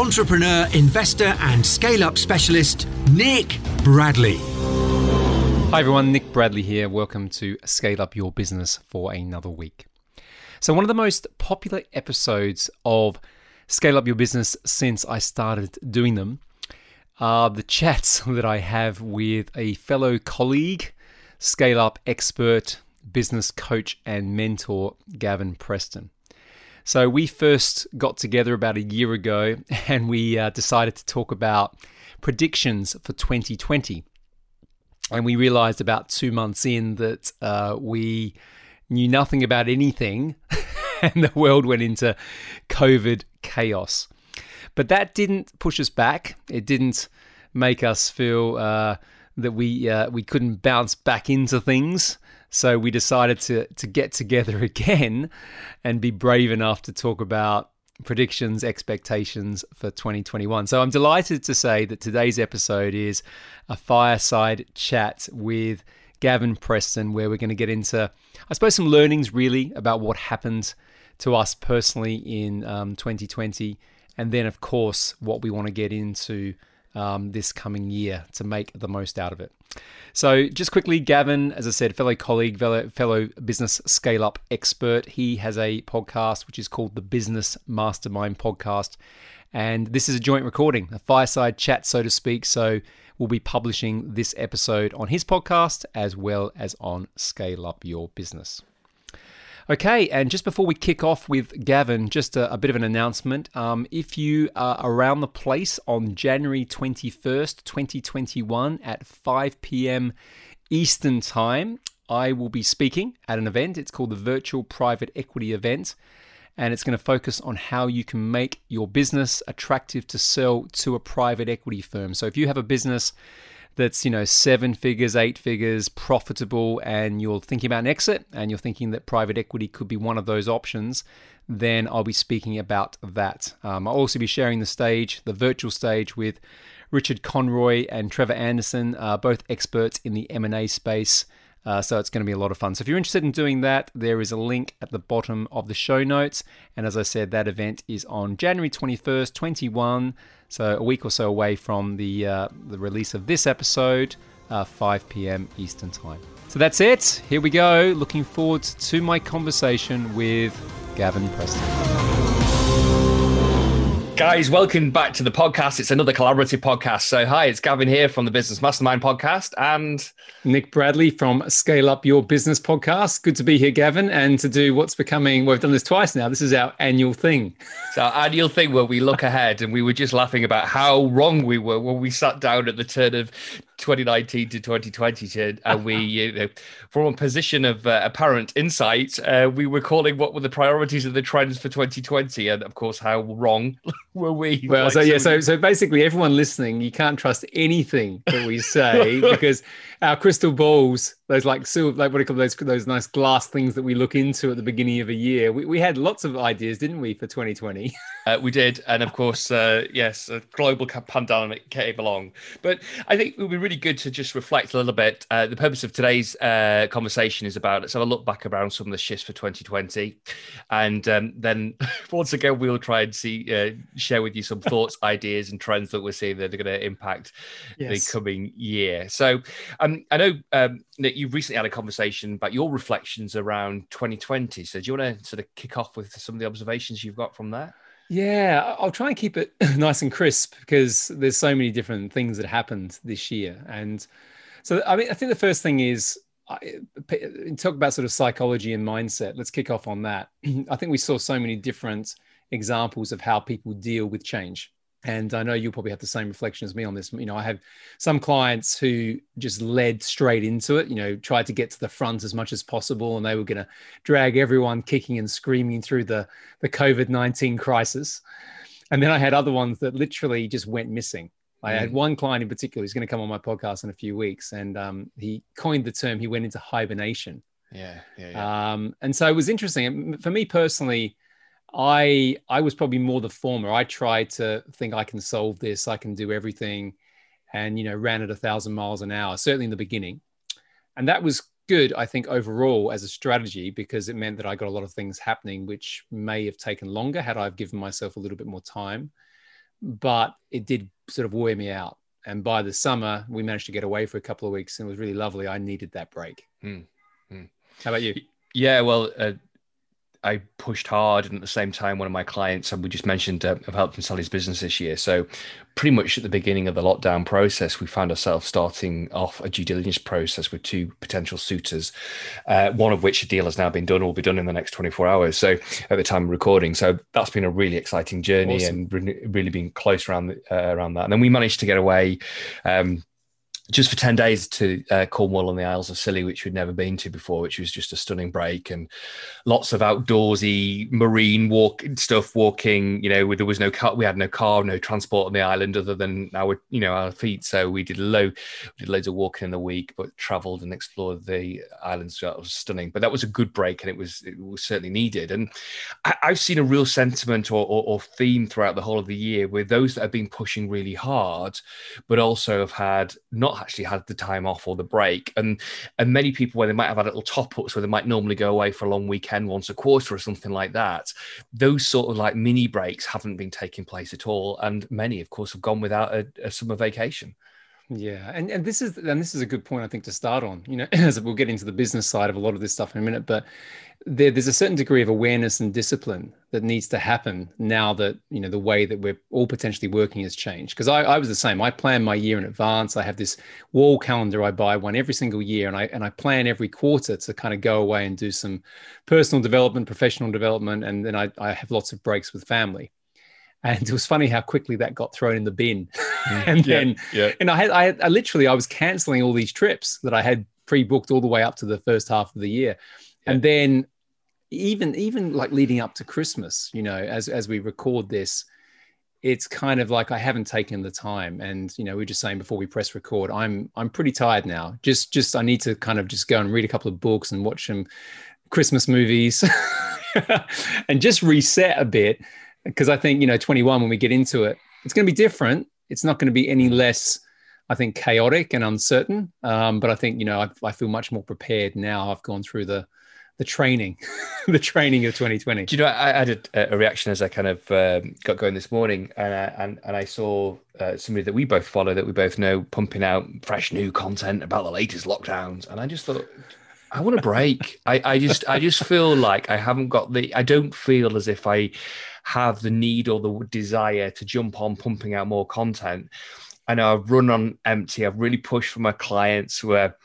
entrepreneur, investor, and scale up specialist, Nick Bradley. Hi, everyone. Nick Bradley here. Welcome to Scale Up Your Business for another week. So, one of the most popular episodes of Scale Up Your Business since I started doing them are the chats that I have with a fellow colleague, scale up expert, business coach, and mentor, Gavin Preston. So we first got together about a year ago and we uh, decided to talk about predictions for 2020. And we realized about two months in that uh, we knew nothing about anything and the world went into COVID chaos. But that didn't push us back. It didn't make us feel uh, that we uh, we couldn't bounce back into things. So we decided to to get together again and be brave enough to talk about predictions, expectations for 2021. So I'm delighted to say that today's episode is a fireside chat with Gavin Preston, where we're going to get into, I suppose, some learnings really about what happened to us personally in um, 2020, and then, of course, what we want to get into um, this coming year to make the most out of it. So, just quickly, Gavin, as I said, fellow colleague, fellow, fellow business scale up expert. He has a podcast which is called the Business Mastermind Podcast. And this is a joint recording, a fireside chat, so to speak. So, we'll be publishing this episode on his podcast as well as on Scale Up Your Business. Okay, and just before we kick off with Gavin, just a, a bit of an announcement. Um, if you are around the place on January 21st, 2021 at 5 p.m. Eastern Time, I will be speaking at an event. It's called the Virtual Private Equity Event, and it's going to focus on how you can make your business attractive to sell to a private equity firm. So if you have a business that's you know seven figures, eight figures, profitable, and you're thinking about an exit, and you're thinking that private equity could be one of those options, then I'll be speaking about that. Um, I'll also be sharing the stage, the virtual stage, with Richard Conroy and Trevor Anderson, uh, both experts in the M&A space. Uh, so it's going to be a lot of fun. So if you're interested in doing that, there is a link at the bottom of the show notes. And as I said, that event is on January 21st, 21. So a week or so away from the uh, the release of this episode, uh, 5 p.m. Eastern Time. So that's it. Here we go. Looking forward to my conversation with Gavin Preston. Guys, welcome back to the podcast. It's another collaborative podcast. So, hi, it's Gavin here from the Business Mastermind podcast and Nick Bradley from Scale Up Your Business podcast. Good to be here, Gavin, and to do what's becoming, well, we've done this twice now. This is our annual thing. It's our annual thing where we look ahead and we were just laughing about how wrong we were when we sat down at the turn of 2019 to 2020 and we you know from a position of uh, apparent insight uh, we were calling what were the priorities of the trends for 2020 and of course how wrong were we well like, so yeah so so basically everyone listening you can't trust anything that we say because our crystal balls those like silver, like what do you call those those nice glass things that we look into at the beginning of a year. We, we had lots of ideas, didn't we, for 2020? Uh, we did, and of course, uh, yes, a global pandemic came along. But I think it would be really good to just reflect a little bit. Uh, the purpose of today's uh, conversation is about let's have a look back around some of the shifts for 2020, and um, then once again we'll try and see uh, share with you some thoughts, ideas, and trends that we're seeing that are going to impact yes. the coming year. So um, I know um, that you've recently had a conversation about your reflections around 2020. So do you want to sort of kick off with some of the observations you've got from that? Yeah, I'll try and keep it nice and crisp because there's so many different things that happened this year. And so, I mean, I think the first thing is I, talk about sort of psychology and mindset. Let's kick off on that. I think we saw so many different examples of how people deal with change and I know you'll probably have the same reflection as me on this. You know, I have some clients who just led straight into it, you know, tried to get to the front as much as possible, and they were going to drag everyone kicking and screaming through the, the COVID 19 crisis. And then I had other ones that literally just went missing. I had one client in particular who's going to come on my podcast in a few weeks, and um, he coined the term. He went into hibernation. Yeah, yeah, yeah. Um, and so it was interesting for me personally. I I was probably more the former. I tried to think I can solve this. I can do everything, and you know ran at a thousand miles an hour. Certainly in the beginning, and that was good. I think overall as a strategy because it meant that I got a lot of things happening, which may have taken longer had I given myself a little bit more time. But it did sort of wear me out. And by the summer, we managed to get away for a couple of weeks, and it was really lovely. I needed that break. Mm, mm. How about you? Yeah, well, uh, I pushed hard, and at the same time, one of my clients, and we just mentioned, uh, have helped him sell his business this year. So, pretty much at the beginning of the lockdown process, we found ourselves starting off a due diligence process with two potential suitors. Uh, one of which a deal has now been done, or will be done in the next 24 hours. So, at the time of recording, so that's been a really exciting journey awesome. and really, really been close around the, uh, around that. And then we managed to get away. Um, just for 10 days to uh, Cornwall and the Isles of Scilly, which we'd never been to before, which was just a stunning break and lots of outdoorsy marine walk stuff, walking, you know, there was no car, we had no car, no transport on the island other than our, you know, our feet. So we did low, we did loads of walking in the week, but traveled and explored the islands. So that was stunning, but that was a good break and it was, it was certainly needed. And I, have seen a real sentiment or, or, or theme throughout the whole of the year with those that have been pushing really hard, but also have had not actually had the time off or the break. And and many people where they might have had little top ups where they might normally go away for a long weekend once a quarter or something like that. Those sort of like mini breaks haven't been taking place at all. And many, of course, have gone without a, a summer vacation. Yeah, and, and this is and this is a good point I think to start on. You know, as we'll get into the business side of a lot of this stuff in a minute, but there, there's a certain degree of awareness and discipline that needs to happen now that you know the way that we're all potentially working has changed. Because I, I was the same. I plan my year in advance. I have this wall calendar I buy one every single year, and I and I plan every quarter to kind of go away and do some personal development, professional development, and then I, I have lots of breaks with family and it was funny how quickly that got thrown in the bin. Mm. and yeah, then, yeah. and I had, I, I literally, I was canceling all these trips that I had pre-booked all the way up to the first half of the year, yeah. and then even, even like leading up to Christmas, you know, as as we record this, it's kind of like I haven't taken the time, and you know, we are just saying before we press record, I'm I'm pretty tired now. Just just I need to kind of just go and read a couple of books and watch some Christmas movies. and just reset a bit because I think you know 21 when we get into it, it's going to be different. It's not going to be any less, I think, chaotic and uncertain. Um, but I think you know I, I, feel much more prepared now. I've gone through the the training, the training of 2020. Do you know? I, I had a, a, reaction as I kind of um, got going this morning, and I, and and I saw uh, somebody that we both follow, that we both know, pumping out fresh new content about the latest lockdowns, and I just thought. I want a break. I, I just I just feel like I haven't got the I don't feel as if I have the need or the desire to jump on pumping out more content. I know I've run on empty. I've really pushed for my clients where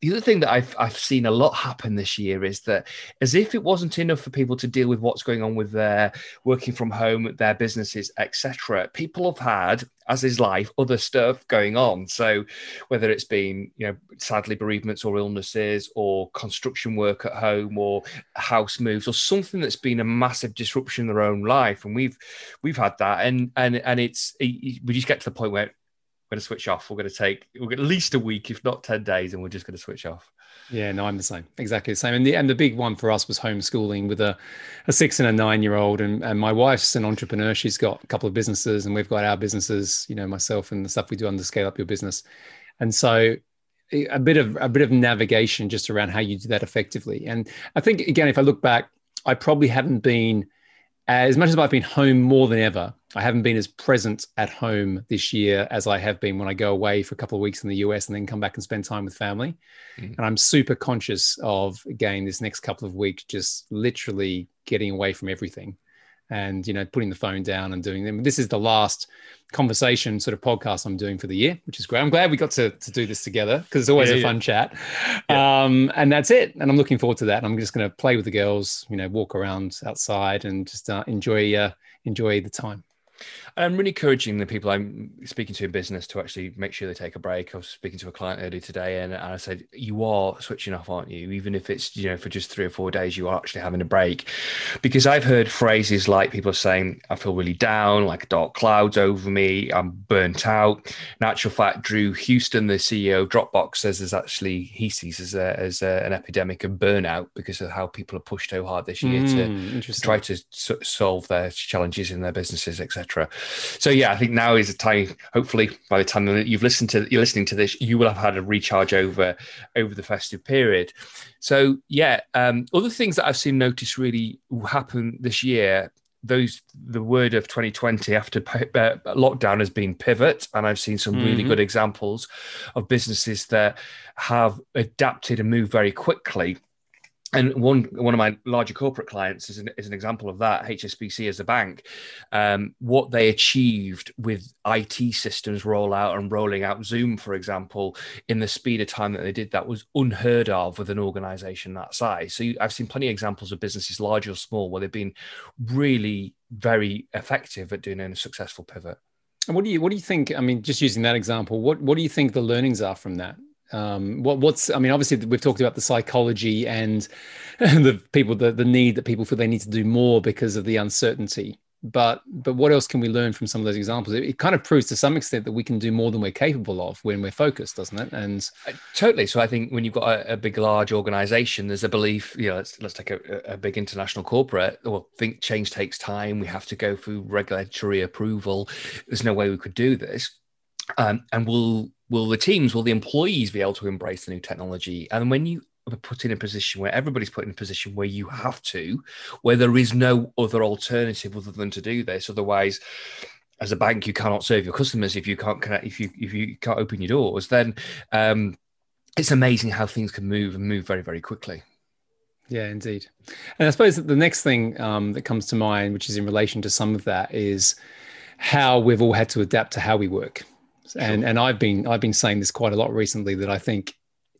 the other thing that I've I've seen a lot happen this year is that as if it wasn't enough for people to deal with what's going on with their working from home, their businesses, etc. People have had, as is life, other stuff going on. So whether it's been, you know, sadly bereavements or illnesses or construction work at home or house moves or something that's been a massive disruption in their own life. And we've we've had that. And and and it's we just get to the point where going to switch off. We're going to take we're at least a week, if not ten days, and we're just going to switch off. Yeah, no, I'm the same, exactly the same. And the and the big one for us was homeschooling with a, a six and a nine year old. And and my wife's an entrepreneur. She's got a couple of businesses, and we've got our businesses. You know, myself and the stuff we do under Scale Up Your Business. And so a bit of a bit of navigation just around how you do that effectively. And I think again, if I look back, I probably haven't been as much as I've been home more than ever, I haven't been as present at home this year as I have been when I go away for a couple of weeks in the US and then come back and spend time with family. Mm-hmm. And I'm super conscious of, again, this next couple of weeks, just literally getting away from everything and, you know, putting the phone down and doing them. This is the last conversation sort of podcast I'm doing for the year, which is great. I'm glad we got to, to do this together because it's always yeah, a fun yeah. chat. Yeah. Um, and that's it. And I'm looking forward to that. And I'm just going to play with the girls, you know, walk around outside and just uh, enjoy uh, enjoy the time. And I'm really encouraging the people I'm speaking to in business to actually make sure they take a break. I was speaking to a client earlier today, and, and I said, "You are switching off, aren't you? Even if it's you know for just three or four days, you are actually having a break." Because I've heard phrases like people are saying, "I feel really down, like dark clouds over me. I'm burnt out." In actual fact, Drew Houston, the CEO of Dropbox, says there's actually he sees as a, as a, an epidemic of burnout because of how people are pushed so hard this year mm, to, to try to solve their challenges in their businesses, etc. So yeah, I think now is the time. Hopefully, by the time that you've listened to you're listening to this, you will have had a recharge over over the festive period. So yeah, um, other things that I've seen notice really happen this year. Those the word of 2020 after uh, lockdown has been pivot, and I've seen some mm-hmm. really good examples of businesses that have adapted and moved very quickly and one one of my larger corporate clients is an, is an example of that hsbc as a bank. Um, what they achieved with it systems rollout and rolling out zoom for example in the speed of time that they did that was unheard of with an organization that size. So you, i've seen plenty of examples of businesses large or small where they've been really very effective at doing a successful pivot. And what do you what do you think i mean just using that example what what do you think the learnings are from that um, what, what's i mean obviously we've talked about the psychology and the people the, the need that people feel they need to do more because of the uncertainty. But but what else can we learn from some of those examples? It, it, kind of proves to some extent that we can do more than we're capable of when we're focused doesn't it? And uh, totally. So i think when you've got a, a, big large organization there's a belief you know let's, let's take a, a big international corporate well think change takes time. We have to go through regulatory approval. There's no way we could do this. Um, and will will the teams, will the employees be able to embrace the new technology? And when you are put in a position where everybody's put in a position where you have to, where there is no other alternative other than to do this, otherwise as a bank you cannot serve your customers if you can't connect if you if you can't open your doors then um, it's amazing how things can move and move very very quickly yeah, indeed. And I suppose that the next thing um, that comes to mind, which is in relation to some of that, is how we've all had to adapt to how we work. And sure. and I've been I've been saying this quite a lot recently that I think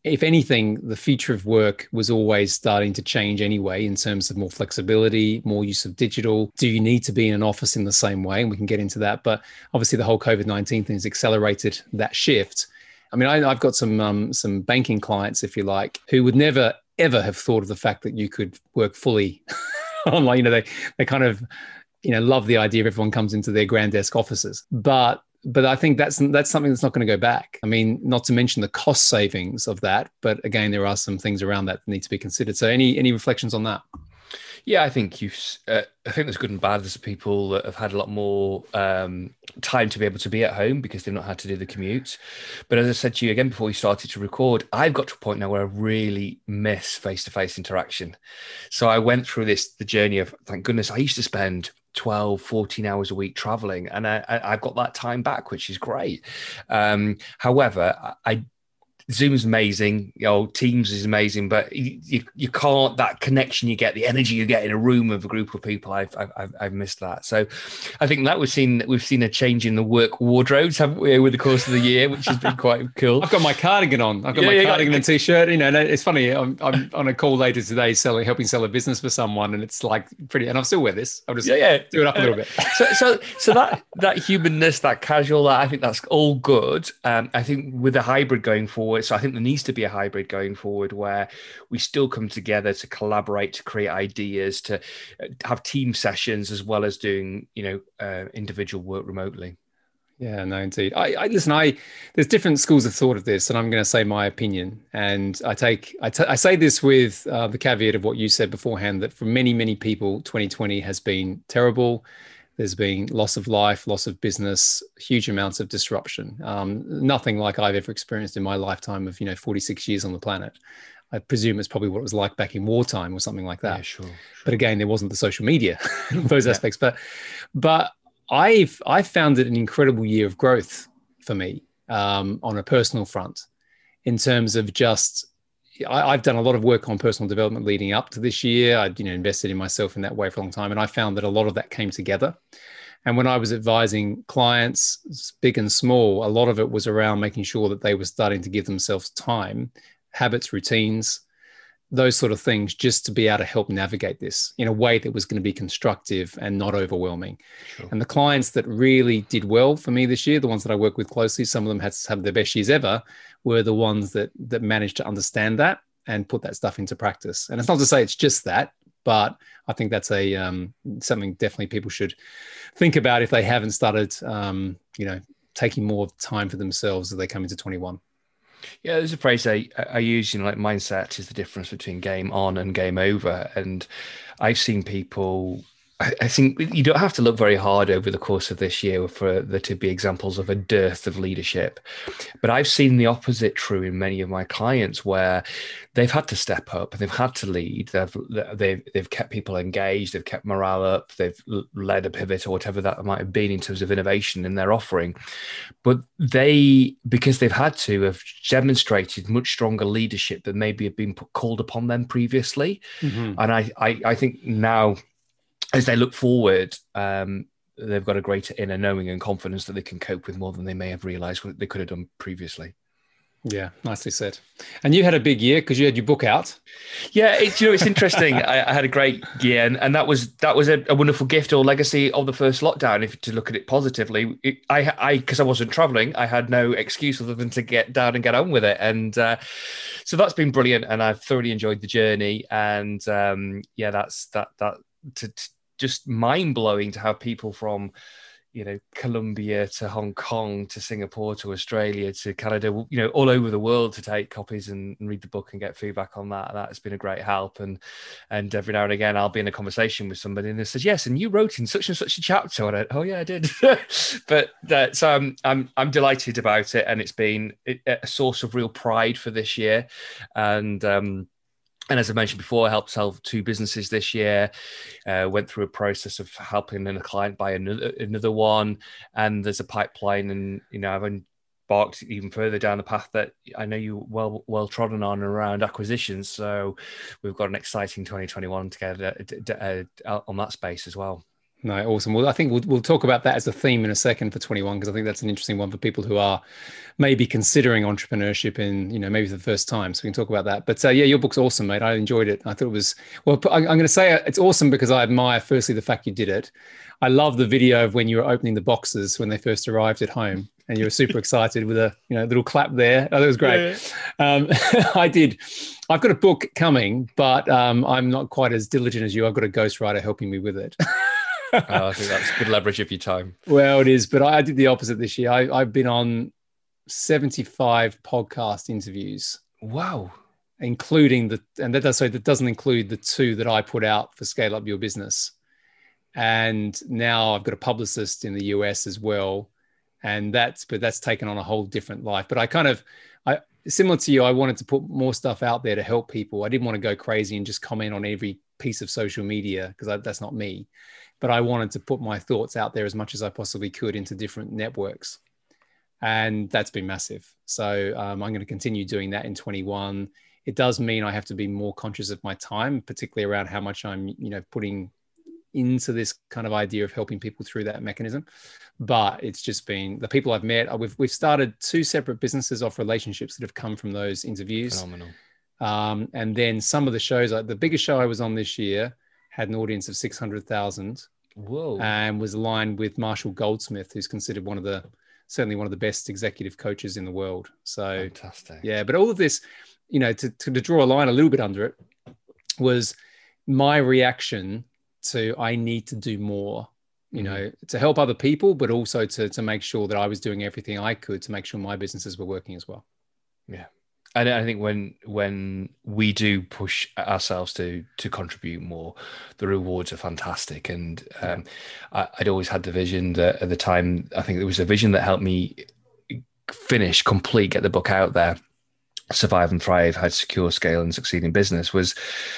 if anything, the future of work was always starting to change anyway in terms of more flexibility, more use of digital. Do you need to be in an office in the same way? And we can get into that. But obviously, the whole COVID 19 thing has accelerated that shift. I mean, I, have got some um, some banking clients, if you like, who would never ever have thought of the fact that you could work fully online. You know, they they kind of you know love the idea of everyone comes into their grand desk offices, but but I think that's that's something that's not going to go back. I mean, not to mention the cost savings of that, but again, there are some things around that that need to be considered. So, any any reflections on that? Yeah, I think you. Uh, I think there's good and bad. There's people that have had a lot more um, time to be able to be at home because they've not had to do the commute. But as I said to you again before we started to record, I've got to a point now where I really miss face-to-face interaction. So I went through this the journey of thank goodness I used to spend 12 14 hours a week traveling and I, I, have got that time back which is great. Um, however I, Zoom's amazing, you know, Teams is amazing, but you, you, you, can't that connection you get, the energy you get in a room of a group of people. I've I've, I've missed that. So, I think that we've seen we've seen a change in the work wardrobes, haven't we, over the course of the year, which has been quite cool. I've got my cardigan on. I've got yeah, my cardigan got... and t-shirt. You know, and it's funny. I'm, I'm on a call later today, selling helping sell a business for someone, and it's like pretty. And I'll still wear this. I'll just yeah, yeah. do it up a little bit. so so so that that humanness, that casual, that I think that's all good. Um, I think with the hybrid going forward forward. So I think there needs to be a hybrid going forward where we still come together to collaborate, to create ideas, to uh, have team sessions as well as doing, you know, uh, individual work remotely. Yeah, no, indeed. I, I listen. I there's different schools of thought of this, and I'm going to say my opinion. And I take I, t- I say this with uh, the caveat of what you said beforehand that for many many people, 2020 has been terrible. There's been loss of life, loss of business, huge amounts of disruption. Um, nothing like I've ever experienced in my lifetime of you know 46 years on the planet. I presume it's probably what it was like back in wartime or something like that. Yeah, sure, sure. But again, there wasn't the social media, those yeah. aspects. But but I've I've found it an incredible year of growth for me um, on a personal front, in terms of just I, have done a lot of work on personal development leading up to this year. I, you know, invested in myself in that way for a long time, and I found that a lot of that came together. And when I was advising clients, big and small, a lot of it was around making sure that they were starting to give themselves time, habits, routines those sort of things just to be able to help navigate this in a way that was going to be constructive and not overwhelming. Sure. And the clients that really did well for me this year, the ones that I work with closely, some of them had to have their best years ever, were the ones that that managed to understand that and put that stuff into practice. And it's not to say it's just that, but I think that's a um, something definitely people should think about if they haven't started, um, you know, taking more time for themselves as they come into 21. Yeah, there's a phrase I, I use, you know, like mindset is the difference between game on and game over. And I've seen people I, think you don't have to look very hard over the course of this year for there to be examples of a dearth of leadership. But I've seen the opposite true in many of my clients where they've had to step up, they've had to lead, they've they've they've kept people engaged, they've kept morale up, they've led a pivot or whatever that might have been in terms of innovation in their offering. But they, because they've had to, have demonstrated much stronger leadership than maybe have been called upon them previously. Mm-hmm. And I, I I think now as they look forward, um, they've got a greater inner knowing and confidence that they can cope with more than they may have realized what they could have done previously. Yeah, nicely said. And you had a big year because you had your book out. Yeah, it's you know it's interesting. I, I, had a great year, and, and that was that was a, a, wonderful gift or legacy of the first lockdown. If to look at it positively, it, I I because I wasn't traveling, I had no excuse other than to get down and get on with it, and uh, so that's been brilliant. And I've thoroughly enjoyed the journey. And um, yeah, that's that that to, to just mind blowing to have people from you know Colombia to Hong Kong to Singapore to Australia to Canada, you know, all over the world to take copies and, read the book and get feedback on that. That's been a great help. And and every now and again, I'll be in a conversation with somebody and they says, "Yes, and you wrote in such and such a chapter." And I, oh yeah, I did. but uh, so I'm I'm I'm delighted about it, and it's been a source of real pride for this year, and. um and as I mentioned before, I helped sell two businesses this year. Uh, went through a process of helping a client buy another another one, and there's a pipeline. And you know, I've embarked even further down the path that I know you well well trodden on around acquisitions. So we've got an exciting 2021 together uh, uh, on that space as well. No, awesome. Well, I think we'll, we'll talk about that as a theme in a second for 21 because I think that's an interesting one for people who are maybe considering entrepreneurship in you know maybe for the first time. So we can talk about that. But uh, yeah, your book's awesome, mate. I enjoyed it. I thought it was well. I'm going to say it's awesome because I admire firstly the fact you did it. I love the video of when you were opening the boxes when they first arrived at home, and you were super excited with a you know little clap there. Oh, that was great. Yeah. Um, I did. I've got a book coming, but um, I'm not quite as diligent as you. I've got a ghostwriter helping me with it. oh, I think that's good leverage of your time. Well, it is, but I, did the opposite this year. I, I've been on 75 podcast interviews. Wow. Including the, and that does, so that doesn't include the two that I put out for Scale Up Your Business. And now I've got a publicist in the US as well. And that's, but that's taken on a whole different life. But I kind of, I, similar to you, I wanted to put more stuff out there to help people. I didn't want to go crazy and just comment on every piece of social media because that's not me but I wanted to put my thoughts out there as much as I possibly could into different networks. And that's been massive. So um, I'm going to continue doing that in 21. It does mean I have to be more conscious of my time, particularly around how much I'm, you know, putting into this kind of idea of helping people through that mechanism. But it's just been the people I've met. We've we've started two separate businesses off relationships that have come from those interviews. Phenomenal. Um, and then some of the shows, like the biggest show I was on this year, had an audience of 600,000 Whoa. And was aligned with Marshall Goldsmith, who's considered one of the certainly one of the best executive coaches in the world. So fantastic. Yeah, but all of this, you know, to, to, to draw a line a little bit under it was my reaction to I need to do more, you mm-hmm. know, to help other people, but also to to make sure that I was doing everything I could to make sure my businesses were working as well. Yeah, and I think when when we do push ourselves to to contribute more, the rewards are fantastic. And um, I, would always had the vision that at the time, I think it was a vision that helped me finish, complete, get the book out there survive and thrive how to secure scale and succeed in business was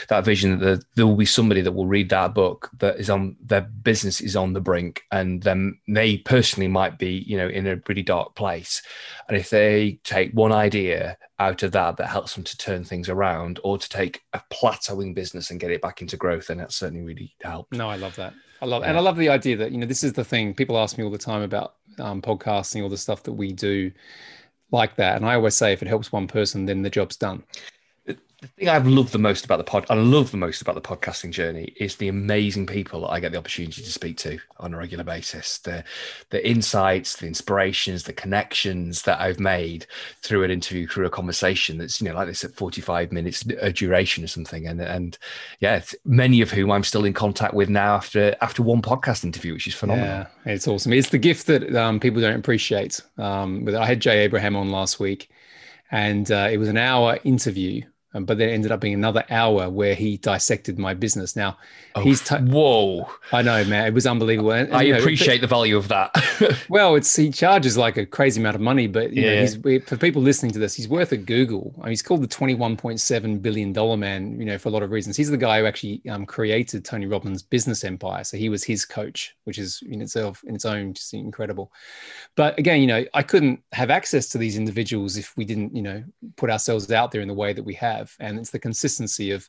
that vision that there will be somebody that will read that book that is on their business is on the brink and then they personally might be you know in a really dark place. And if they take one idea out of that that helps them to turn things around or to take a plateauing business and get it back into growth then that certainly really helped. No i love that. I love yeah. and i love the idea that you know this is the thing people ask me all the time about um, podcasting all the stuff that we do like that. And I always say, if it helps one person, then the job's done. The thing I've loved the most about the pod, I love the most about the podcasting journey is the amazing people that I get the opportunity to speak to on a regular basis. The the insights, the inspirations, the connections that I've made through an interview, through a conversation that's you know like this at forty five minutes a duration or something, and and yeah, many of whom I'm still in contact with now after after one podcast interview, which is phenomenal. Yeah, it's awesome. It's the gift that um, people don't appreciate. Um, I had Jay Abraham on last week, and uh, it was an hour interview um, but then ended up being another hour where he dissected my business. Now, oh, he's t- whoa! I know, man, it was unbelievable. And, I know, appreciate but, the value of that. well, it's he charges like a crazy amount of money, but you yeah. know, he's for people listening to this, he's worth a Google. I mean, he's called the twenty-one point seven billion dollar man. You know, for a lot of reasons. He's the guy who actually um, created Tony Robbins' business empire. So he was his coach, which is in itself, in its own, just incredible. But again, you know, I couldn't have access to these individuals if we didn't, you know, put ourselves out there in the way that we have have, and it's the consistency of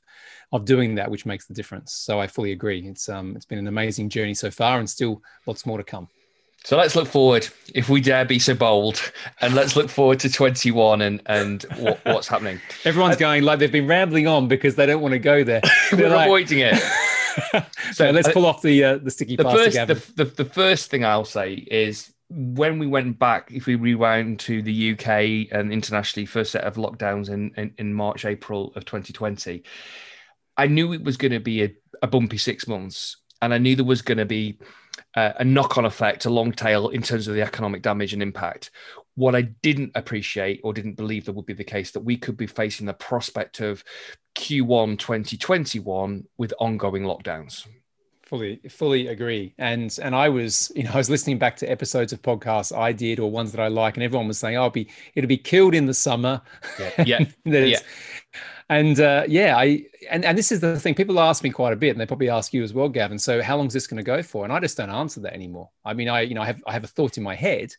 of doing that which makes the difference. So I fully agree. It's um it's been an amazing journey so far, and still lots more to come. So let's look forward, if we dare be so bold, and let's look forward to 21 and and what, what's happening. Everyone's uh, going like they've been rambling on because they don't want to go there. We're like, avoiding it. so let's uh, pull off the uh, the sticky the first the, the, the first thing I'll say is when we went back, if we rewind to the UK and internationally, first set of lockdowns in, in, in March, April of 2020, I knew it was going to be a, a, bumpy six months. And I knew there was going to be uh, a knock on effect, a long tail in terms of the economic damage and impact. What I didn't appreciate or didn't believe that would be the case, that we could be facing the prospect of Q1 2021 with ongoing lockdowns fully fully agree. And and i was you know i was listening back to episodes of podcasts i did or ones that i like and everyone was saying oh, i'll be it'll be killed in the summer. Yeah. Yeah, yeah. and uh, yeah i and, and this is the thing people ask me quite a bit and they probably ask you as well gavin so how long is this going to go for? And i just don't answer that anymore. I mean i you know i have i have a thought in my head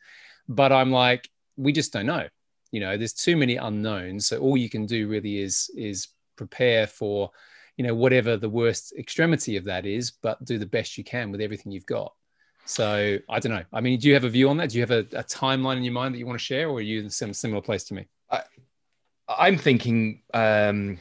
but i'm like we just don't know. You know there's too many unknowns so all you can do really is is prepare for you know whatever the worst extremity of that is but do the best you can with everything you've got. So i don't know. I mean do you have a view on that? Do you have a, a timeline in your mind that you want to share or are you in some similar place to me? I, i'm thinking um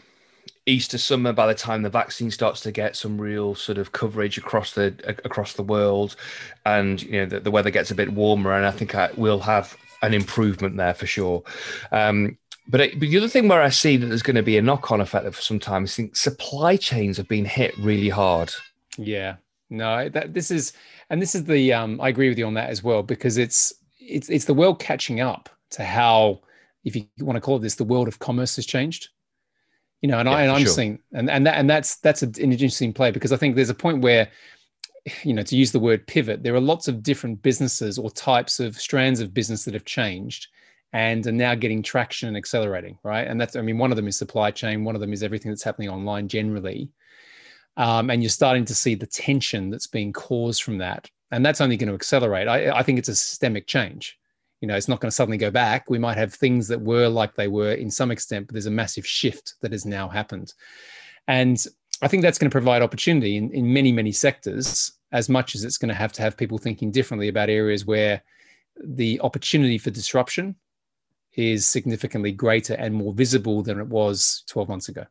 Easter summer, by the time the vaccine starts to get some real sort of coverage across the across the world, and you know the, the weather gets a bit warmer, and I think I will have an improvement there for sure. Um, but, it, but the other thing where I see that there's going to be a knock on effect for some time is think supply chains have been hit really hard. Yeah, no, that this is, and this is the, um, I agree with you on that as well, because it's, it's, it's the world catching up to how, if you want to call it this, the world of commerce has changed. You know, and yeah, I and I'm sure. seeing, and and that and that's that's an interesting play because I think there's a point where you know to use the word pivot there are lots of different businesses or types of strands of business that have changed and are now getting traction and accelerating, right? And that's, I mean, one of them is supply chain, one of them is everything that's happening online generally. Um, and you're starting to see the tension that's being caused from that. And that's only going to accelerate. I, I think it's a systemic change. You know, it's not going to suddenly go back. We might have things that were like they were in some extent, but there's a massive shift that has now happened. And I think that's going to provide opportunity in, in many, many sectors, as much as it's going to have to have people thinking differently about areas where the opportunity for disruption is significantly greater and more visible than it was 12 months ago.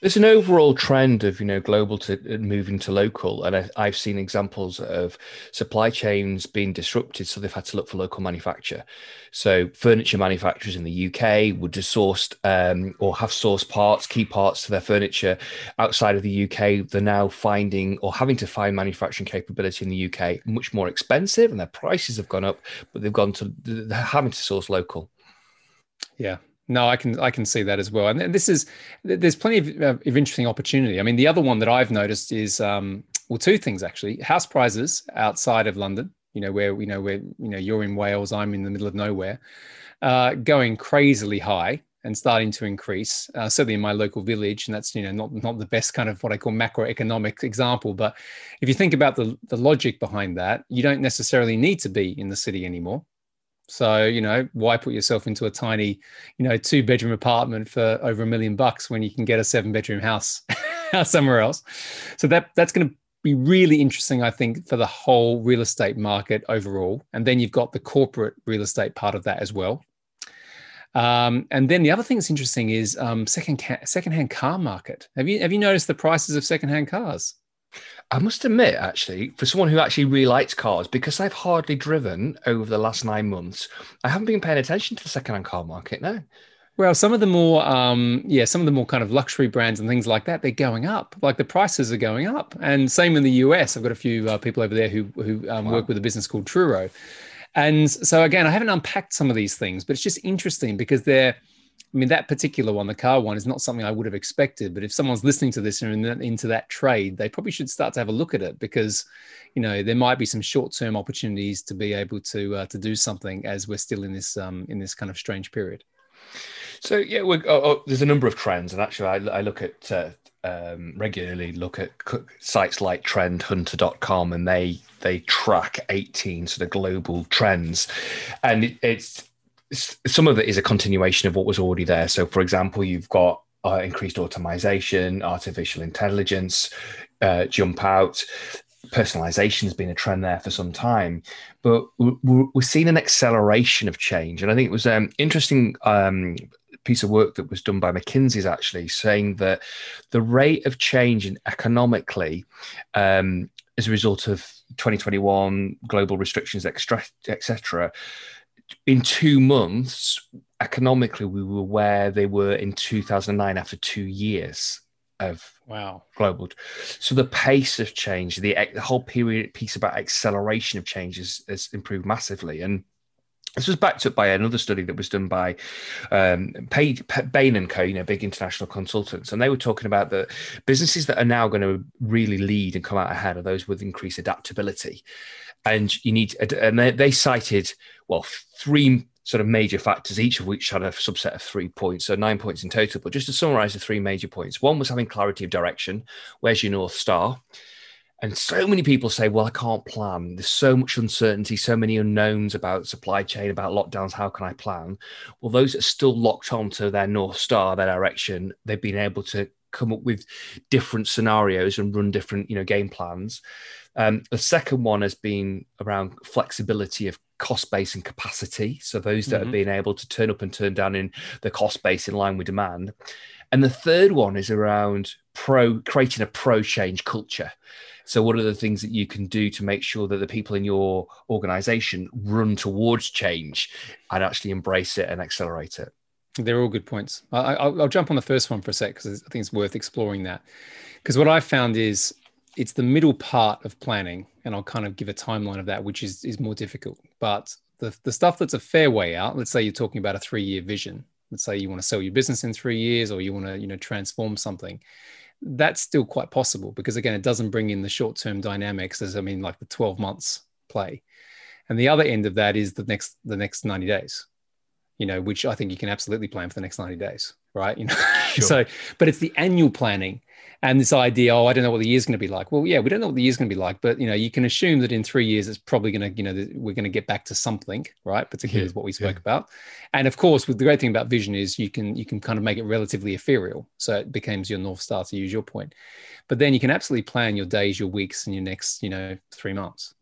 There's an overall trend of you know global to uh, moving to local, and I, have seen examples of supply chains being disrupted, so they've had to look for local manufacture. So furniture manufacturers in the UK would have sourced um, or have sourced parts, key parts to their furniture outside of the UK. They're now finding or having to find manufacturing capability in the UK much more expensive, and their prices have gone up, but they've gone to they're having to source local. Yeah, no, I can I can see that as well. And this is there's plenty of, uh, of interesting opportunity. I mean, the other one that I've noticed is um, well, two things actually: house prices outside of London. You know, where we know where you know you're in Wales, I'm in the middle of nowhere, uh, going crazily high and starting to increase. Uh, certainly in my local village, and that's you know not not the best kind of what I call macroeconomic example. But if you think about the the logic behind that, you don't necessarily need to be in the city anymore. So, you know, why put yourself into a tiny, you know, two bedroom apartment for over a million bucks when you can get a seven bedroom house somewhere else? So that that's going to be really interesting, I think, for the whole real estate market overall. And then you've got the corporate real estate part of that as well. Um, and then the other thing that's interesting is um, second ca- secondhand car market. Have you have you noticed the prices of secondhand cars? I must admit, actually, for someone who actually really likes cars, because I've hardly driven over the last nine months, I haven't been paying attention to the secondhand car market now. Well, some of the more, um, yeah, some of the more kind of luxury brands and things like that, they're going up. Like the prices are going up, and same in the US. I've got a few uh, people over there who who um, wow. work with a business called Turo, and so again, I haven't unpacked some of these things, but it's just interesting because they're. I mean, that particular one, the car one, is not something I would have expected. But if someone's listening to this and in into that trade, they probably should start to have a look at it because, you know, there might be some short-term opportunities to be able to uh, to do something as we're still in this um, in this kind of strange period. So yeah, oh, oh, there's a number of trends, and actually, I, I look at uh, um, regularly look at sites like TrendHunter.com, and they they track 18 sort of global trends, and it, it's some of it is a continuation of what was already there. So, for example, you've got uh, increased automation, artificial intelligence uh, jump out. Personalization has been a trend there for some time, but we're, we're seeing an acceleration of change. And I think it was um, interesting um, piece of work that was done by McKinsey's actually saying that the rate of change in economically um, as a result of 2021 global restrictions, etc. In two months, economically, we were where they were in 2009 after two years of wow global. So the pace of change, the, the whole period piece about acceleration of change has, has improved massively, and this was backed up by another study that was done by um, Bain and Co, you know, big international consultants, and they were talking about the businesses that are now going to really lead and come out ahead are those with increased adaptability. And you need, and they, they cited well three sort of major factors, each of which had a subset of three points, so nine points in total. But just to summarize the three major points, one was having clarity of direction. Where's your north star? And so many people say, well, I can't plan. There's so much uncertainty, so many unknowns about supply chain, about lockdowns. How can I plan? Well, those that are still locked onto their North Star, their direction, they've been able to come up with different scenarios and run different, you know, game plans. Um, the second one has been around flexibility of cost base and capacity. So those that mm-hmm. have been able to turn up and turn down in the cost base in line with demand. And the third one is around pro creating a pro change culture. So, what are the things that you can do to make sure that the people in your organization run towards change and actually embrace it and accelerate it? They're all good points. I, will jump on the first one for a sec because I think it's worth exploring that. Because what I found is it's the middle part of planning, and I'll kind of give a timeline of that, which is is more difficult. But the the stuff that's a fair way out, let's say you're talking about a three year vision. Let's say you want to sell your business in three years, or you want to you know transform something that's still quite possible because again it doesn't bring in the short-term dynamics as i mean like the 12 months play and the other end of that is the next the next 90 days you know which i think you can absolutely plan for the next 90 days right? You know sure. so but it's the annual planning and this idea oh i don't know what the year's going to be like. Well yeah we don't know what the year's going to be like but you know you can assume that in three years it's probably going to you know we're going to get back to something right? Particularly yeah, what we spoke yeah. about. And of course with the great thing about vision is you can you can kind of make it relatively ethereal. So it becomes your north star to use your point. But then you can absolutely plan your days your weeks and your next you know three months.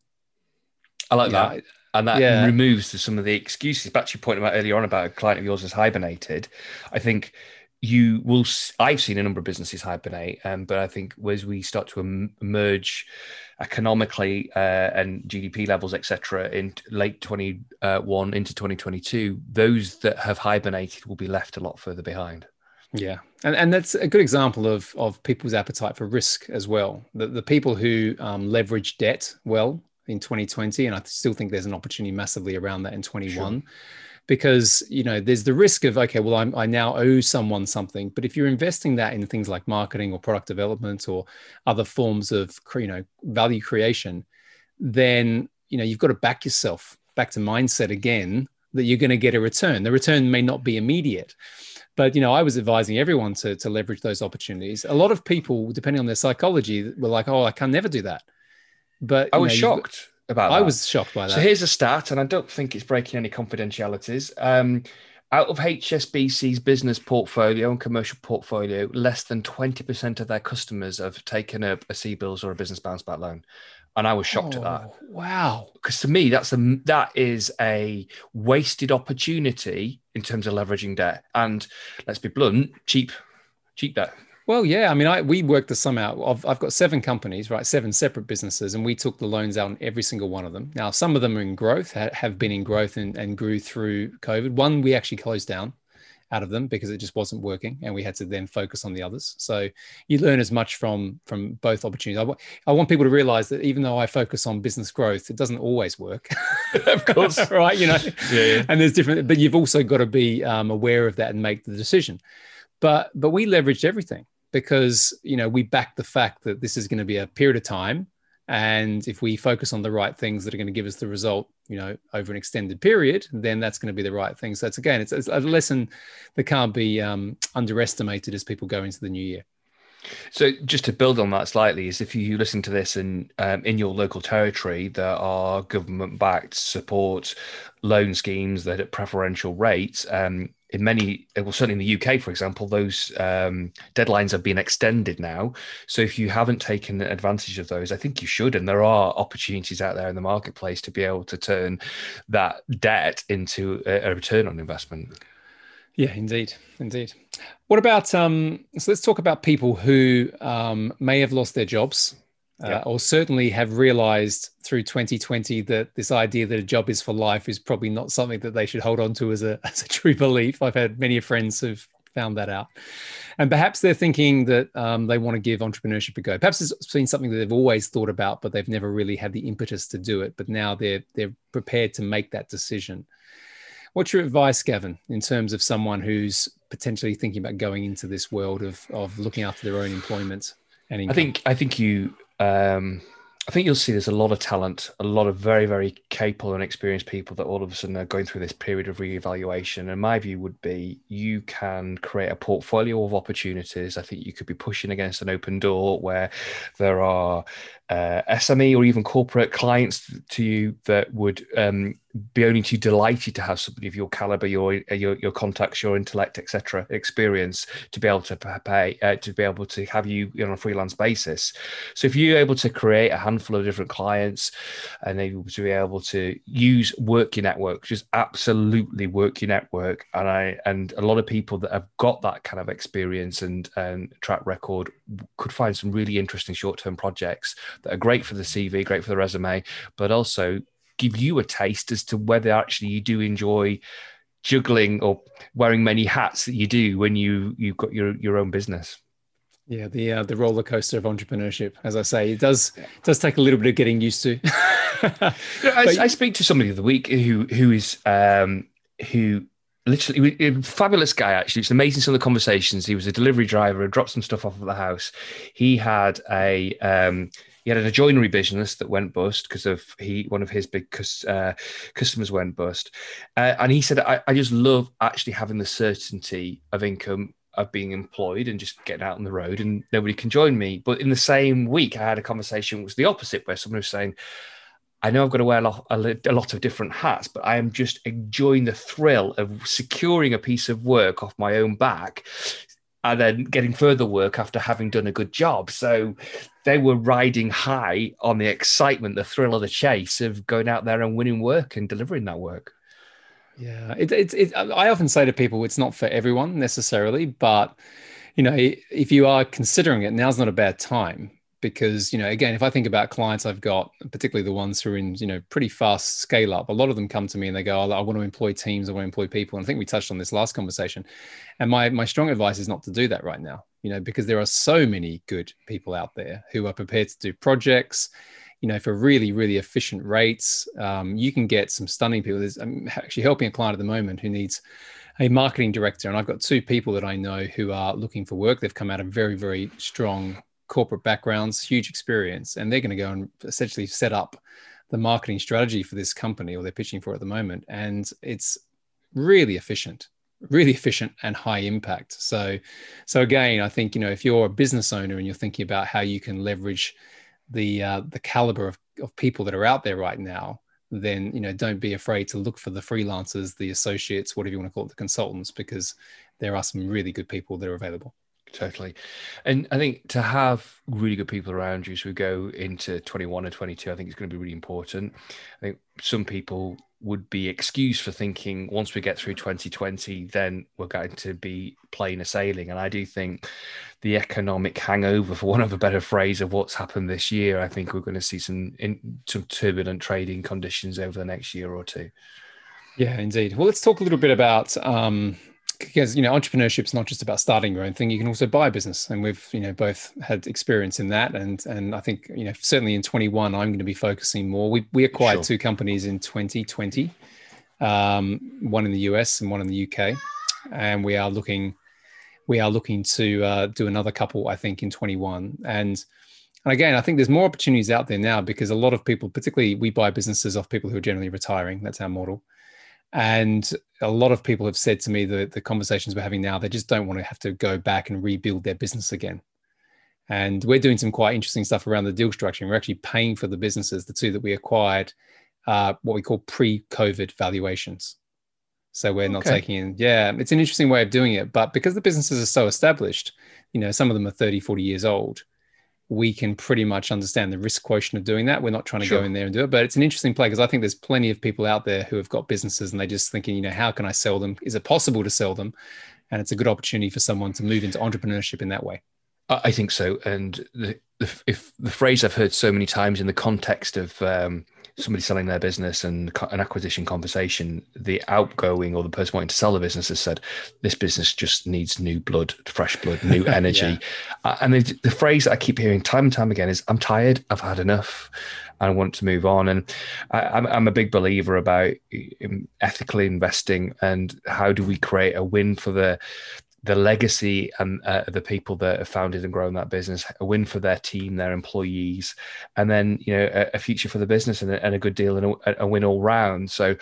I like that and that yeah. removes some of the excuses. Back to your point about earlier on about a client of yours has hibernated. I think you will i've seen a number of businesses hibernate um, but i think as we start to emerge economically uh, and gdp levels etc in late 21 into 2022 those that have hibernated will be left a lot further behind yeah and, and that's a good example of of people's appetite for risk as well the, the people who um, leverage debt well in 2020 and i still think there's an opportunity massively around that in 21 sure because you know there's the risk of okay well I'm, i now owe someone something. But if you're investing that in things like marketing or product development or other forms of you know value creation then you know you've got to back yourself back to mindset again that you're going to get a return. The return may not be immediate but you know i was advising everyone to, to leverage those opportunities. A lot of people depending on their psychology were like oh i can never do that but i was know, shocked about. I was shocked by that. So here's a stat, and I don't think it's breaking any confidentialities. Um, out of HSBC's business portfolio and commercial portfolio, less than 20% of their customers have taken up a CBILS or a business bounce back loan. and I was shocked oh, at that. Oh, Wow. Because to me, that's a that is a wasted opportunity in terms of leveraging debt, and let's be blunt, cheap, cheap debt. Well, yeah. I mean, I we worked the sum out. I've, I've got seven companies, right? Seven separate businesses, and we took the loans out on every single one of them. Now, some of them are in growth, ha- have been in growth, and, and grew through COVID. One we actually closed down out of them because it just wasn't working and we had to then focus on the others so you learn as much from from both opportunities I, w- I want people to realize that even though i focus on business growth it doesn't always work of course right you know yeah, yeah, and there's different but you've also got to be um, aware of that and make the decision but but we leveraged everything because you know we back the fact that this is going to be a period of time and if we focus on the right things that are going to give us the result you know over an extended period then that's going to be the right thing. So it's again it's, it's a lesson that can't be um, underestimated as people go into the new year. So just to build on that slightly is if you listen to this and um, in your local territory there are government backed support loan schemes that at preferential rates um, in many, well, certainly in the UK, for example, those um, deadlines have been extended now. So if you haven't taken advantage of those, I think you should. And there are opportunities out there in the marketplace to be able to turn that debt into a, a return on investment. Yeah, indeed, indeed. What about um? So let's talk about people who um, may have lost their jobs uh, or certainly have realized through 2020 that this idea that a job is for life is probably not something that they should hold on to as a, as a true belief. I've had many friends who've found that out. And perhaps they're thinking that um, they want to give entrepreneurship a go. Perhaps it's been something that they've always thought about, but they've never really had the impetus to do it. But now they're they're prepared to make that decision. What's your advice, Gavin, in terms of someone who's potentially thinking about going into this world of, of looking after their own employment? And? I think I think you um, I think you'll see there's a lot of talent, a lot of very, very capable and experienced people that all of a sudden are going through this period of reevaluation. And my view would be you can create a portfolio of opportunities. I think you could be pushing against an open door where there are uh, SME or even corporate clients to you that would um, be only too delighted to have somebody of your caliber, your your, your contacts, your intellect, etc., experience to be able to pay uh, to be able to have you on a freelance basis. So if you're able to create a handful of different clients and able to be able to use work your network, just absolutely work your network, and I and a lot of people that have got that kind of experience and and track record could find some really interesting short term projects that are great for the CV, great for the resume, but also give you a taste as to whether actually you do enjoy juggling or wearing many hats that you do when you you've got your your own business. Yeah, the uh, the roller coaster of entrepreneurship, as I say, it does it does take a little bit of getting used to. I, I, speak to somebody of the week who who is um, who literally a fabulous guy actually it's amazing some of the conversations he was a delivery driver He dropped some stuff off of the house he had a um, he had a joinery business that went bust because of he one of his big uh, customers went bust, uh, and he said, I, "I just love actually having the certainty of income." Of being employed and just getting out on the road, and nobody can join me. But in the same week, I had a conversation which was the opposite, where someone was saying, I know I've got to wear a lot, a lot, of different hats, but I am just enjoying the thrill of securing a piece of work off my own back, and then getting further work after having done a good job. So they were riding high on the excitement, the thrill of the chase of going out there and winning work and delivering that work. Yeah, it, it, it, I often say to people, it's not for everyone necessarily, but you know, if you are considering it, now's not a bad time because you know again if i think about clients i've got particularly the ones who are in you know pretty fast scale up a lot of them come to me and they go oh, i want to employ teams i want to employ people. And i think we touched on this last conversation. And my my strong advice is not to do that right now you know because there are so many good people out there who are prepared to do projects you know for really really efficient rates. Um, you can get some stunning people. There's i'm actually helping a client at the moment who needs a marketing director and i've got two people that i know who are looking for work. They've come out of very very strong corporate backgrounds, huge experience, and they're going to go and essentially set up the marketing strategy for this company or they're pitching for at the moment. And it's really efficient, really efficient and high impact. So, so again, I think you know if you're a business owner and you're thinking about how you can leverage the uh, the caliber of, of people that are out there right now, then you know don't be afraid to look for the freelancers, the associates, whatever you want to call it, the consultants, because there are some really good people that are available. Totally. And I think to have really good people around you as we go into 21 and 22, I think it's going to be really important. I think some people would be excused for thinking once we get through 2020, then we're going to be plain sailing. And I do think the economic hangover, for want of a better phrase, of what's happened this year, I think we're going to see some in, some turbulent trading conditions over the next year or two. Yeah, indeed. Well, let's talk a little bit about um, because you know entrepreneurship is not just about starting your own thing you can also buy a business and we've you know both had experience in that and and i think you know certainly in 21 i'm going to be focusing more we, we acquired sure. two companies in 2020 um, one in the us and one in the uk and we are looking we are looking to uh, do another couple i think in 21 and and again, I think there's more opportunities out there now because a lot of people, particularly we buy businesses off people who are generally retiring. That's our model. And a lot of people have said to me that the conversations we're having now, they just don't want to have to go back and rebuild their business again. And we're doing some quite interesting stuff around the deal structuring. We're actually paying for the businesses, the two that we acquired, uh, what we call pre-COVID valuations. So we're not okay. taking in, yeah, it's an interesting way of doing it. But because the businesses are so established, you know, some of them are 30, 40 years old, we can pretty much understand the risk quotient of doing that. We're not trying to sure. go in there and do it, but it's an interesting play because I think there's plenty of people out there who have got businesses and they're just thinking, you know, how can I sell them? Is it possible to sell them? And it's a good opportunity for someone to move into entrepreneurship in that way. I think so. And the, the, if the phrase I've heard so many times in the context of um, somebody selling their business and an acquisition conversation, the outgoing or the person wanting to sell the business has said, "This business just needs new blood, fresh blood, new energy." yeah. uh, and the, the, phrase that I keep hearing time and time again is, "I'm tired. I've had enough." I want to move on, and I, am I'm a big believer about um, ethically investing and how do we create a win for the the legacy and uh, the people that have founded and grown that business, a win for their team, their employees, and then you know a, a future for the business and a, and a good deal and a, a, win all round. So,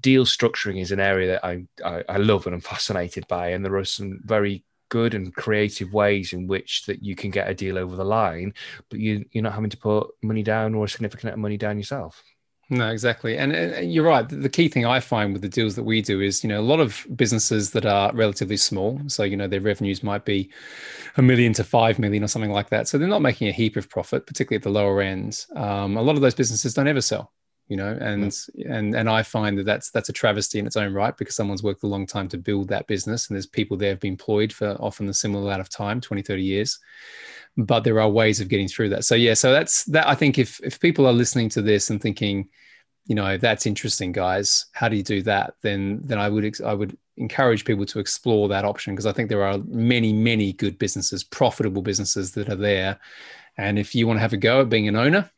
deal structuring is an area that I, I, I love and I'm fascinated by, and there are some very good and creative ways in which that you can get a deal over the line, but you you're not having to put money down or a significant amount of money down yourself. No, exactly. And uh, you're right. The key thing I find with the deals that we do is, you know, a lot of businesses that are relatively small. So, you know, their revenues might be a million to five million or something like that. So they're not making a heap of profit, particularly at the lower end. Um, a lot of those businesses don't ever sell, you know, and, mm. and, and I find that that's, that's a travesty in its own right because someone's worked a long time to build that business. And there's people there have been employed for often a similar amount of time, 20, 30 years but there are ways of getting through that. So yeah, so that's that. I think if if people are listening to this and thinking, you know, that's interesting, guys, how do you do that? Then then I would I would encourage people to explore that option because I think there are many many good businesses, profitable businesses that are there, and if you want to have a go at being an owner,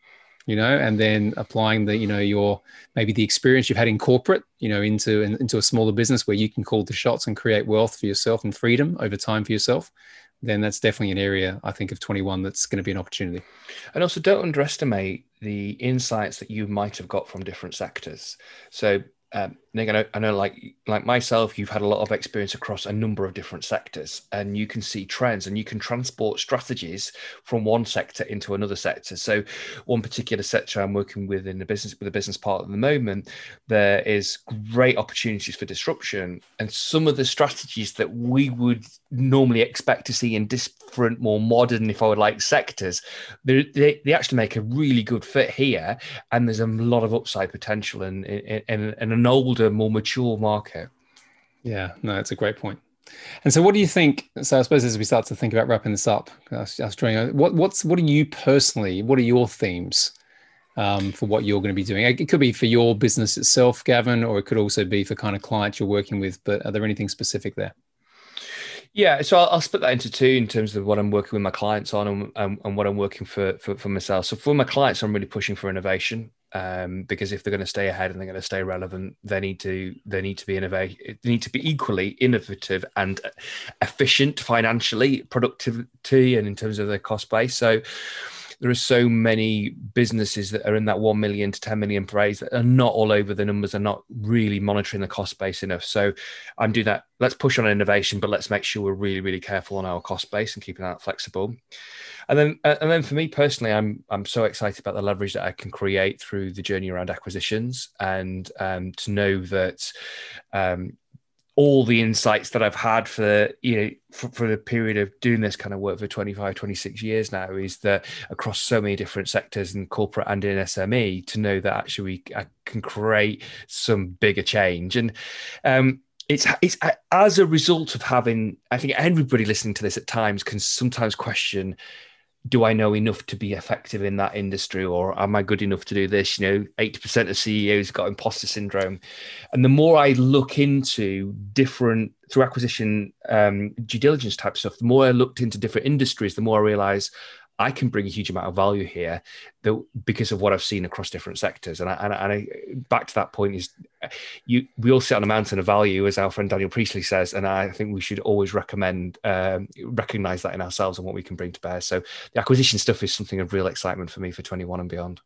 you know, and then applying the, you know, your maybe the experience you've had in corporate, you know, into into a smaller business where you can call the shots and create wealth for yourself and freedom over time for yourself then that's definitely an area I think of 21 that's going to be an opportunity. And also, don't underestimate the insights that you might have got from different sectors. So, um, Nick, I know, I know, like like myself, you've had a lot of experience across a number of different sectors, and you can see trends, and you can transport strategies from one sector into another sector. So, one particular sector I'm working with in the business with a business part at the moment, there is great opportunities for disruption, and some of the strategies that we would normally expect to see in different, more modern, if I would like, sectors, they, they, they actually make a really good fit here, and there's a lot of upside potential in in, in, in an old older, more mature market. Yeah, no, it's a great point. And so, what do you think? So, I suppose as we start to think about wrapping this up, I was, I was trying. What what's what are you personally? What are your themes um, for what you're going to be doing? It could be for your business itself, Gavin, or it could also be for kind of clients you're working with. But are there anything specific there? Yeah, so I'll, I'll, split that into two in terms of what I'm working with my clients on and, and, and what I'm working for, for, for myself. So for my clients, I'm really pushing for innovation um, because if they're going to stay ahead and they're going to stay relevant, they need to they need to be innovate. They need to be equally innovative and efficient financially, productivity, and in terms of their cost base. So there are so many businesses that are in that 1 million to 10 million phrase that are not all over the numbers, are not really monitoring the cost base enough. So I'm doing that. Let's push on innovation, but let's make sure we're really, really careful on our cost base and keeping that flexible. And then, uh, and then for me personally, I'm I'm so excited about the leverage that I can create through the journey around acquisitions, and um, to know that um, all the insights that I've had for you know for, for the period of doing this kind of work for 25 26 years now is that across so many different sectors and corporate and in SME to know that actually we, I can create some bigger change. And um it's it's as a result of having i think everybody listening to this at times can sometimes question do I know enough to be effective in that industry or am I good enough to do this? You know, 80% of CEOs got imposter syndrome. And the more I look into different, through acquisition um, due diligence type stuff, the more I looked into different industries, the more I realized I can bring a huge amount of value here that, because of what I've seen across different sectors. And I, and, I, and I, back to that point is you, we all sit on a mountain of value, as our friend Daniel Priestley says. And I think we should always recommend, um, recognize that in ourselves and what we can bring to bear. So the acquisition stuff is something of real excitement for me for 21 and beyond.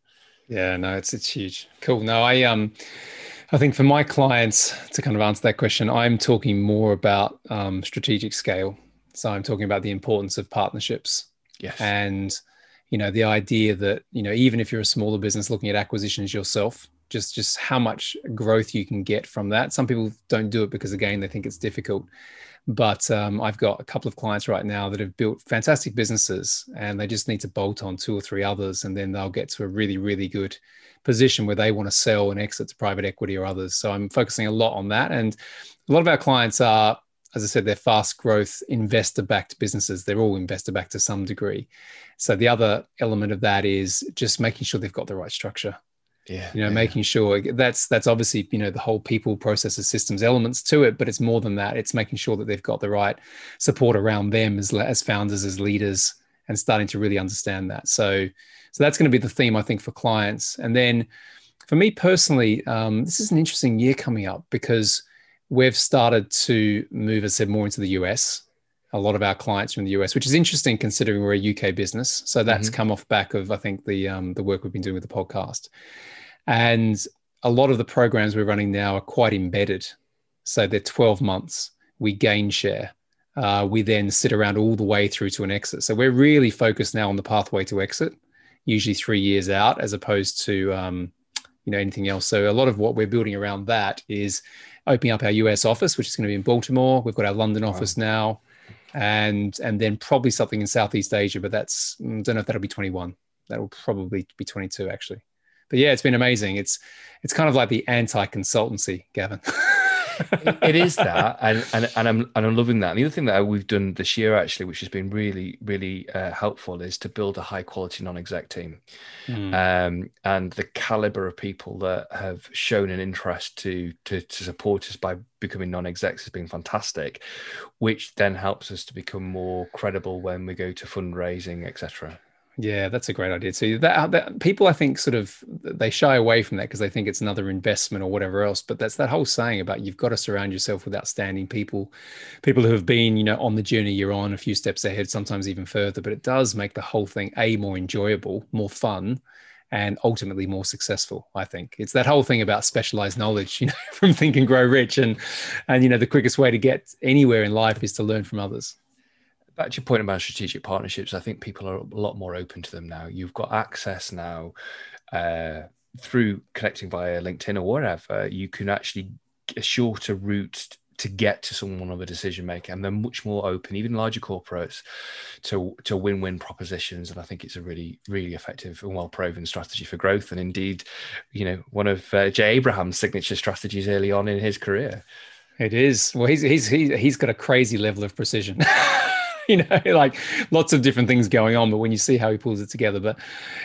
Yeah, no, it's, it's huge. Cool. No, I, um, I think for my clients to kind of answer that question, I'm talking more about um, strategic scale. So I'm talking about the importance of partnerships Yes. And you know the idea that you know even if you're a smaller business looking at acquisitions yourself just just how much growth you can get from that. Some people don't do it because again they think it's difficult. But um, i've got a couple of clients right now that have built fantastic businesses and they just need to bolt on two or three others and then they'll get to a really really good position where they want to sell and exit to private equity or others. So i'm focusing a lot on that. And a lot of our clients are as I said, they're fast growth, investor backed businesses. They're all investor backed to some degree. So the other element of that is just making sure they've got the right structure. Yeah. You know, yeah. making sure that's that's obviously, you know, the whole people, processes, systems elements to it, but it's more than that. It's making sure that they've got the right support around them as as founders, as leaders, and starting to really understand that. So so that's going to be the theme, I think, for clients. And then for me personally, um, this is an interesting year coming up because we've started to move, as I said, more into the US. A lot of our clients from the US, which is interesting considering we're a UK business. So that's mm-hmm. come off back of I think the um, the work we've been doing with the podcast, and a lot of the programs we're running now are quite embedded. So they're 12 months. We gain share. Uh, we then sit around all the way through to an exit. So we're really focused now on the pathway to exit, usually three years out, as opposed to um, you know anything else. So a lot of what we're building around that is opening up our US office, which is going to be in Baltimore. We've got our London wow. office now, and and then probably something in Southeast Asia, but that's I mm, don't know if that'll be 21. That'll probably be 22 actually. But yeah, it's been amazing. It's it's kind of like the anti-consultancy, Gavin. it is that, and, and and I'm and I'm loving that. And the other thing that we've done this year, actually, which has been really really uh, helpful, is to build a high quality non-exec team, mm. um, and the caliber of people that have shown an interest to to, to support us by becoming non-execs has been fantastic, which then helps us to become more credible when we go to fundraising, etc. Yeah, that's a great idea. So that, uh, that people, I think, sort of they shy away from that because they think it's another investment or whatever else. But that's that whole saying about you've got to surround yourself with outstanding people, people who have been, you know, on the journey you're on, a few steps ahead, sometimes even further. But it does make the whole thing a more enjoyable, more fun, and ultimately more successful. I think it's that whole thing about specialized knowledge, you know, from Think and Grow Rich, and and you know the quickest way to get anywhere in life is to learn from others back to your point about strategic partnerships, I think people are a lot more open to them now. You've got access now uh, through connecting via LinkedIn or whatever. You can actually a shorter route to get to someone of a decision maker, and they're much more open, even larger corporates, to to win-win propositions. And I think it's a really, really effective and well-proven strategy for growth. And indeed, you know, one of uh, Jay Abraham's signature strategies early on in his career. It is. Well, he's he's he's got a crazy level of precision. you know, like lots of different things going on. But when you see how he pulls it together, but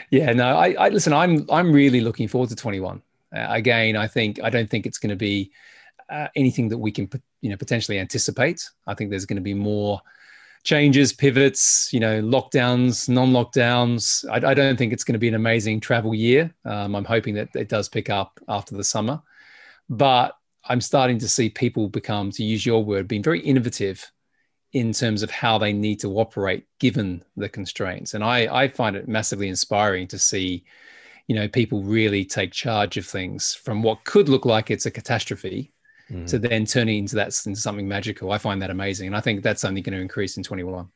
yeah, no, I, I listen. I'm I'm really looking forward to 21. Uh, again, I think I don't think it's going to be uh, anything that we can you know potentially anticipate. I think there's going to be more changes, pivots, you know, lockdowns, non-lockdowns. I, I don't think it's going to be an amazing travel year. Um, I'm hoping that it does pick up after the summer, but I'm starting to see people become, to use your word, being very innovative in terms of how they need to operate given the constraints. And I, I find it massively inspiring to see, you know, people really take charge of things from what could look like it's a catastrophe mm. to then turning into that into something magical. I find that amazing. And I think that's only going to increase in 21.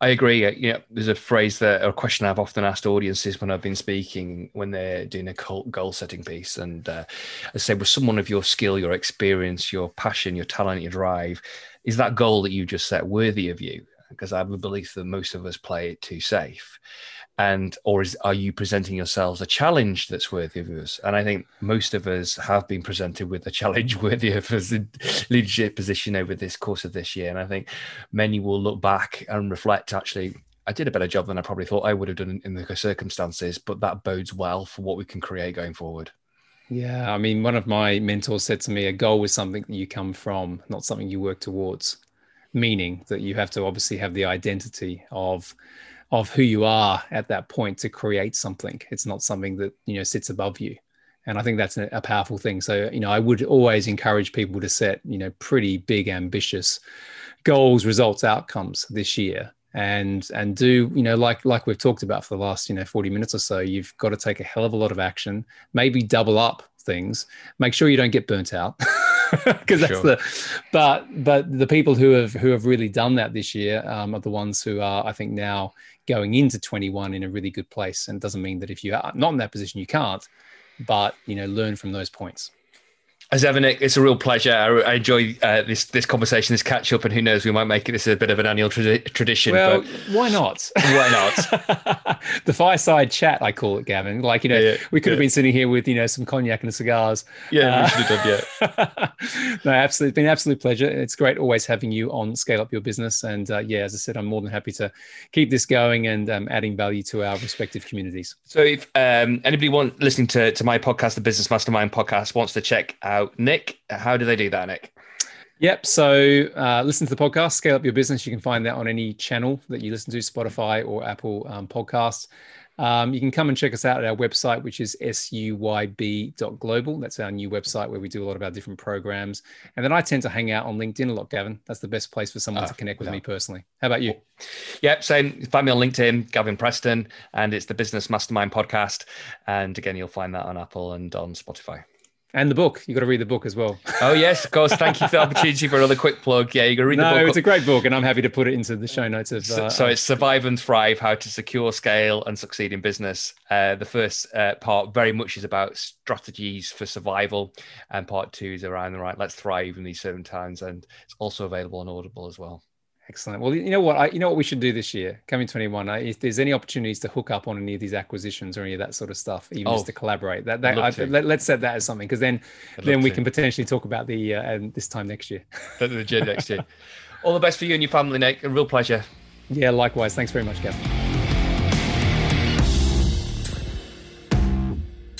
I agree. Know, there's a phrase that, or a question I've often asked audiences when I've been speaking when they're doing a goal setting piece. And uh, I say, with someone of your skill, your experience, your passion, your talent, your drive, is that goal that you just set worthy of you? Because I have a belief that most of us play it too safe and or is are you presenting yourselves a challenge that's worthy of us and i think most of us have been presented with a challenge worthy of us in leadership position over this course of this year. And i think many will look back and reflect actually i did a better job than i probably thought i would have done in the circumstances but that bodes well for what we can create going forward. Yeah i mean one of my mentors said to me a goal is something that you come from not something you work towards. Meaning that you have to obviously have the identity of of who you are at that point to create something. It's not something that you know sits above you, and I think that's a, powerful thing. So you know, I would always encourage people to set you know pretty big, ambitious goals, results, outcomes this year, and and do you know like like we've talked about for the last you know 40 minutes or so. You've got to take a hell of a lot of action, maybe double up things. Make sure you don't get burnt out. because that's sure. the but but the people who have who have really done that this year um, are the ones who are i think now going into 21 in a really good place. And doesn't mean that if you are not in that position, you can't, but, you know, learn from those points. As ever, Nick, it's a real pleasure. I, I enjoy uh, this this conversation, this catch up, and who knows, we might make it this a bit of an annual tra- tradition. Well, why not? Why not? the fireside chat, I call it, Gavin. Like you know, yeah, yeah, we could yeah. have been sitting here with you know some cognac and cigars. Yeah, uh, we should have done. Yeah. no, absolutely, it's been an absolute pleasure. It's great always having you on Scale Up Your Business, and uh, yeah, as I said, I'm more than happy to keep this going and um, adding value to our respective communities. So, if um, anybody want listening to to my podcast, the Business Mastermind podcast, wants to check out out. Nick, how do they do that, Nick? Yep. So uh, listen to the podcast, Scale Up Your Business. You can find that on any channel that you listen to, Spotify or Apple um, Podcasts. Um, you can come and check us out at our website, which is suyb.global. That's our new website where we do a lot of our different programs. And then I tend to hang out on LinkedIn a lot, Gavin. That's the best place for someone uh, to connect with me personally. How about you? Yep, same. Find me on LinkedIn, Gavin Preston, and it's the Business Mastermind podcast. And again, you'll find that on Apple and on Spotify. And the book. You got to read the book as well. Oh yes, of course. Thank you for the opportunity for another quick plug. Yeah, you got to read no, the book. It's a great book, and I'm happy to put it into the show notes of. Uh, so, it's Survive and Thrive: How to Secure, Scale, and Succeed in Business. Uh, the first uh, part very much is about strategies for survival, and part two is around the right. Let's thrive in these certain times, and it's also available on Audible as well. Excellent. Well, you know what? I, you know what we should do this year, coming 21. I, if there's any opportunities to hook up on any of these acquisitions or any of that sort of stuff, even oh, just to collaborate, that, that I, let, us set that as something because then then we to. can potentially talk about the uh, this time next year. the gym next year. All the best for you and your family, Nick. A real pleasure. Yeah, likewise. Thanks very much, Gavin.